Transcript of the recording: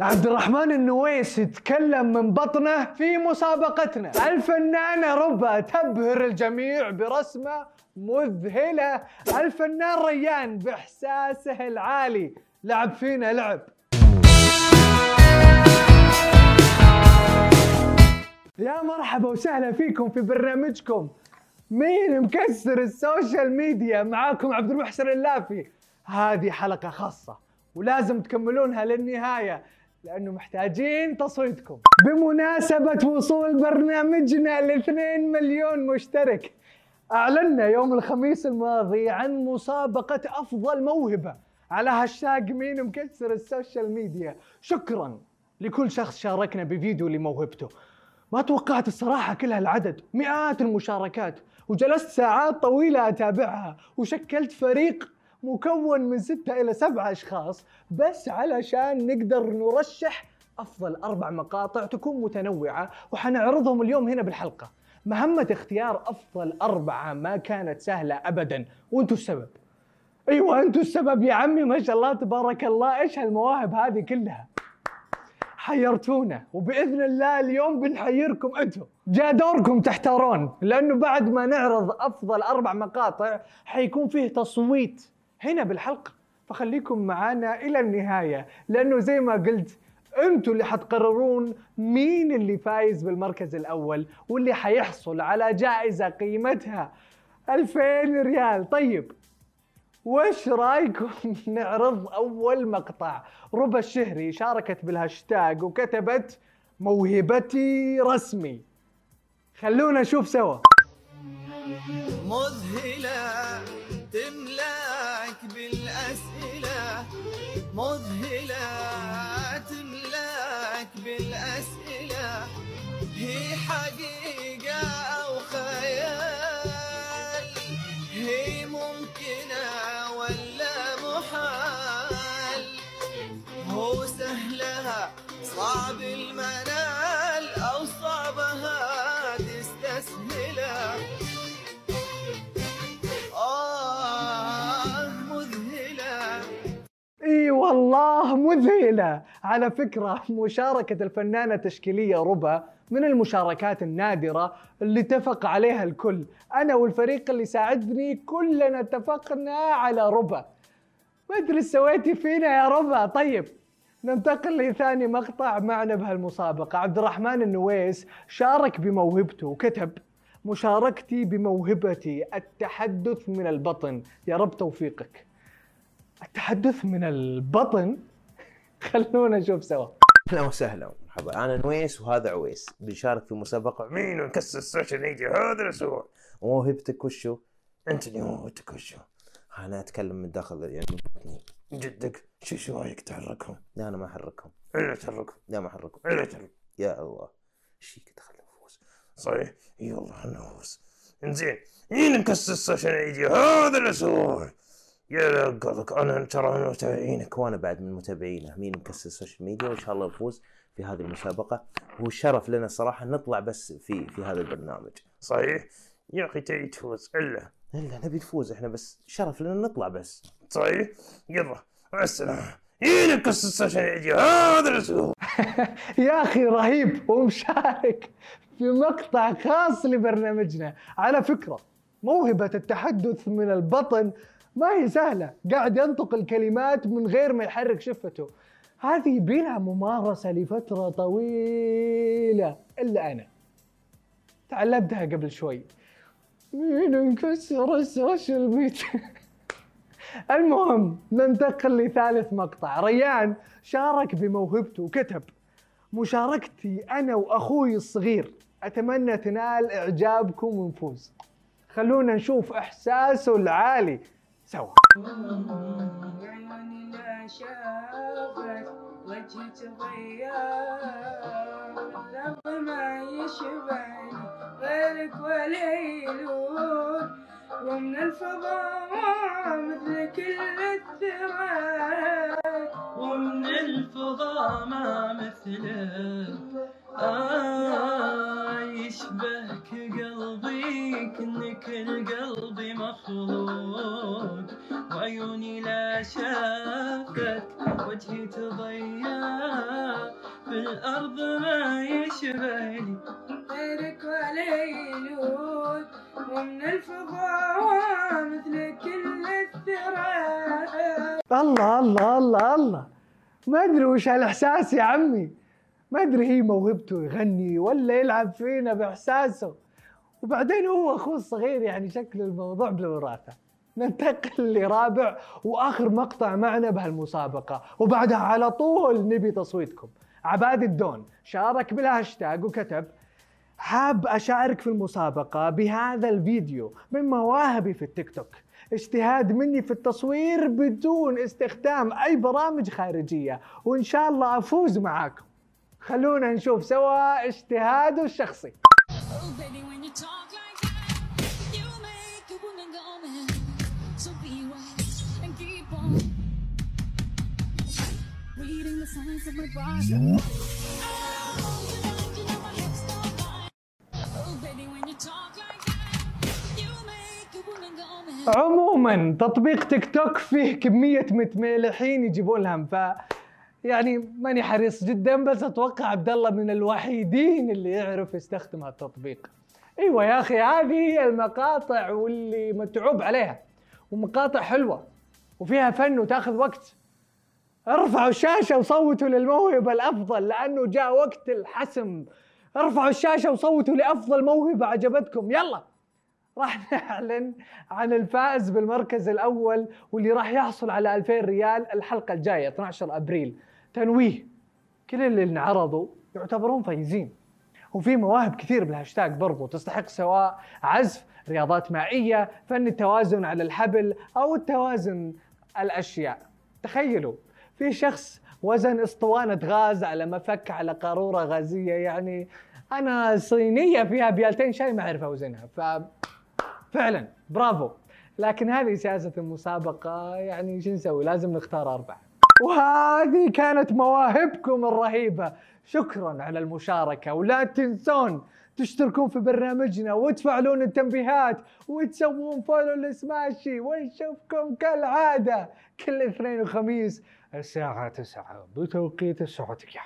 عبد الرحمن النويس يتكلم من بطنه في مسابقتنا. الفنانة ربا تبهر الجميع برسمة مذهلة. الفنان ريان بإحساسه العالي. لعب فينا لعب. يا مرحبا وسهلا فيكم في برنامجكم. مين مكسر ال social media؟ معاكم عبد المحسن اللافي. هذه حلقة خاصة ولازم تكملونها للنهاية. لأنه محتاجين تصويتكم. بمناسبة وصول برنامجنا ل 2 مليون مشترك أعلنا يوم الخميس الماضي عن مسابقة أفضل موهبة على هاشتاج مين مكسر ال social media. شكرا لكل شخص شاركنا بفيديو لموهبته. ما توقعت الصراحة كل هالعدد مئات المشاركات وجلست ساعات طويلة أتابعها وشكلت فريق مكون من ستة إلى سبعة أشخاص بس علشان نقدر نرشح أفضل أربع مقاطع تكون متنوعة وحنعرضهم اليوم هنا بالحلقة. مهمة اختيار أفضل أربعة ما كانت سهلة أبدا. وأنتوا السبب؟ أيوة أنتوا السبب يا عمي ما شاء الله تبارك الله. إيش هالمواهب هذه كلها؟ حيرتونا وبإذن الله اليوم بنحيركم أنتم جاء دوركم تحتارون لأنه بعد ما نعرض أفضل أربع مقاطع حيكون فيه تصويت هنا بالحلقة. فخليكم معانا إلى النهاية لأنه زي ما قلت أنتوا اللي حتقررون مين اللي فايز بالمركز الأول واللي حيحصل على جائزة قيمتها. 2000 ريال. طيب وش رأيكم نعرض أول مقطع؟ ربى الشهري شاركت بالهاشتاج وكتبت موهبتي رسمي. خلونا نشوف سوا. تملاك بالأسئلة مذهلة تملاك بالأسئلة هي حقيقة أو خيال؟ هي ممكنة ولا محال؟ هو سهلها صعب المنال أو صعبها تستسهلها اي والله مذهلة. على فكرة مشاركة الفنانة التشكيلية ربا من المشاركات النادرة اللي اتفق عليها الكل. أنا والفريق اللي ساعدني كلنا اتفقنا على ربا. ما أدري سويتي فينا يا ربا. طيب ننتقل لثاني مقطع معنا بهالمسابقة. عبد الرحمن النويس شارك بموهبته وكتب مشاركتي بموهبتي التحدث من البطن. يا رب توفيقك. التحدث من البطن. خلونا نشوف سوا. أهلا وسهلا. مرحبا أنا نويس وهذا عويس. بنشارك في مسابقة. مين مكسر السوشيال ميديا هذا الأسبوع؟ وموهبتك وشو؟ انت اللي موهبتك وشو؟ أنا أتكلم من داخل يعني من بطني. جدك. شو شو رايك تحركهم؟ لا أنا ما أحركهم. إلا تحركهم. لا ما أحركهم. إلا تحركهم. يا الله. إيش فيك؟ دخل نفوس. صحيح. اي والله نفوس. إنزين. مين مكسر السوشيال ميديا هذا الأسبوع؟ يا أنا ترى من متابعينك وأنا بعد من متابعينه مين مكسر السوشيال ميديا وإن شاء الله نفوز في هذه المسابقة. هو شرف لنا صراحة نطلع بس في في هذا البرنامج. صحيح؟ يا أخي تبي تفوز؟ إلا. إلا نبي نفوز إحنا بس شرف لنا نطلع بس. صحيح؟ يلا مع السلامة. مين مكسر السوشيال ميديا هذا الأسبوع يا أخي رهيب ومشارك في مقطع خاص لبرنامجنا. على فكرة موهبة التحدث من البطن ما هي سهلة. قاعد ينطق الكلمات من غير ما يحرك شفته. هذه يبيلها ممارسة لفترة طويلة. إلا أنا. تعلمتها قبل شوي. مين مكسر السوشيال ميديا. المهم ننتقل لثالث مقطع. ريان شارك بموهبته وكتب. مشاركتي أنا وأخوي الصغير. أتمنى تنال إعجابكم ونفوز. خلونا نشوف إحساسه العالي. سوا. عيوني لا شافت وجهي ما غيرك ولا يلون ومن الفضاء مثل كل الثرى ومن الفضاء ما مثله. لا شافت وجهي تضيع. الأرض ما يشبهني. غيرك ولا يلون ومن الفضاء مثل كل الثرى. الله الله الله الله. ما أدري وش هالإحساس يا عمي. ما أدري هي موهبته يغني ولا يلعب فينا بإحساسه. وبعدين هو أخوه الصغير يعني شكل الموضوع بالوراثة. ننتقل لرابع وآخر مقطع معنا بهالمسابقة. وبعدها على طول نبي تصويتكم. عباد الدون شارك بالهاشتاج وكتب حاب أشارك في المسابقة بهذا الفيديو من مواهبي في التيك توك. اجتهاد مني في التصوير بدون استخدام أي برامج خارجية. وإن شاء الله أفوز معاكم. خلونا نشوف سوا اجتهاده الشخصي. عموما تطبيق تيك توك فيه كمية متملحين يجيبون لهم ف يعني ماني حريص جدا بس أتوقع عبد الله من الوحيدين اللي يعرف يستخدم هالتطبيق. إيوه يا أخي هذه هي المقاطع واللي متعوب عليها ومقاطع حلوة وفيها فن وتأخذ وقت. ارفعوا الشاشة وصوتوا للموهبة الأفضل لأنه جاء وقت الحسم. ارفعوا الشاشة وصوتوا لأفضل موهبة عجبتكم. يلا. راح نعلن عن الفائز بالمركز الأول واللي راح يحصل على 2000 ريال الحلقة الجاية 12 أبريل. تنويه. كل اللي انعرضوا يعتبرون فايزين. وفي مواهب كثير بالهاشتاج برضو. تستحق سواء عزف رياضات مائية فن التوازن على الحبل أو التوازن الأشياء. تخيلوا في شخص وزن اسطوانة غاز على مفك على قارورة غازية يعني أنا صينية فيها بيالتين شاي ما أعرف أوزنها ف فعلا برافو. لكن هذه سياسة المسابقة يعني شو نسوي؟ لازم نختار أربعة. وهذه كانت مواهبكم الرهيبة. شكرا على المشاركة. ولا تنسون تشتركون في برنامجنا وتفعلون التنبيهات وتسوون فولو لسماشي ونشوفكم كالعادة كل اثنين وخميس الساعة 9 بتوقيت السعودية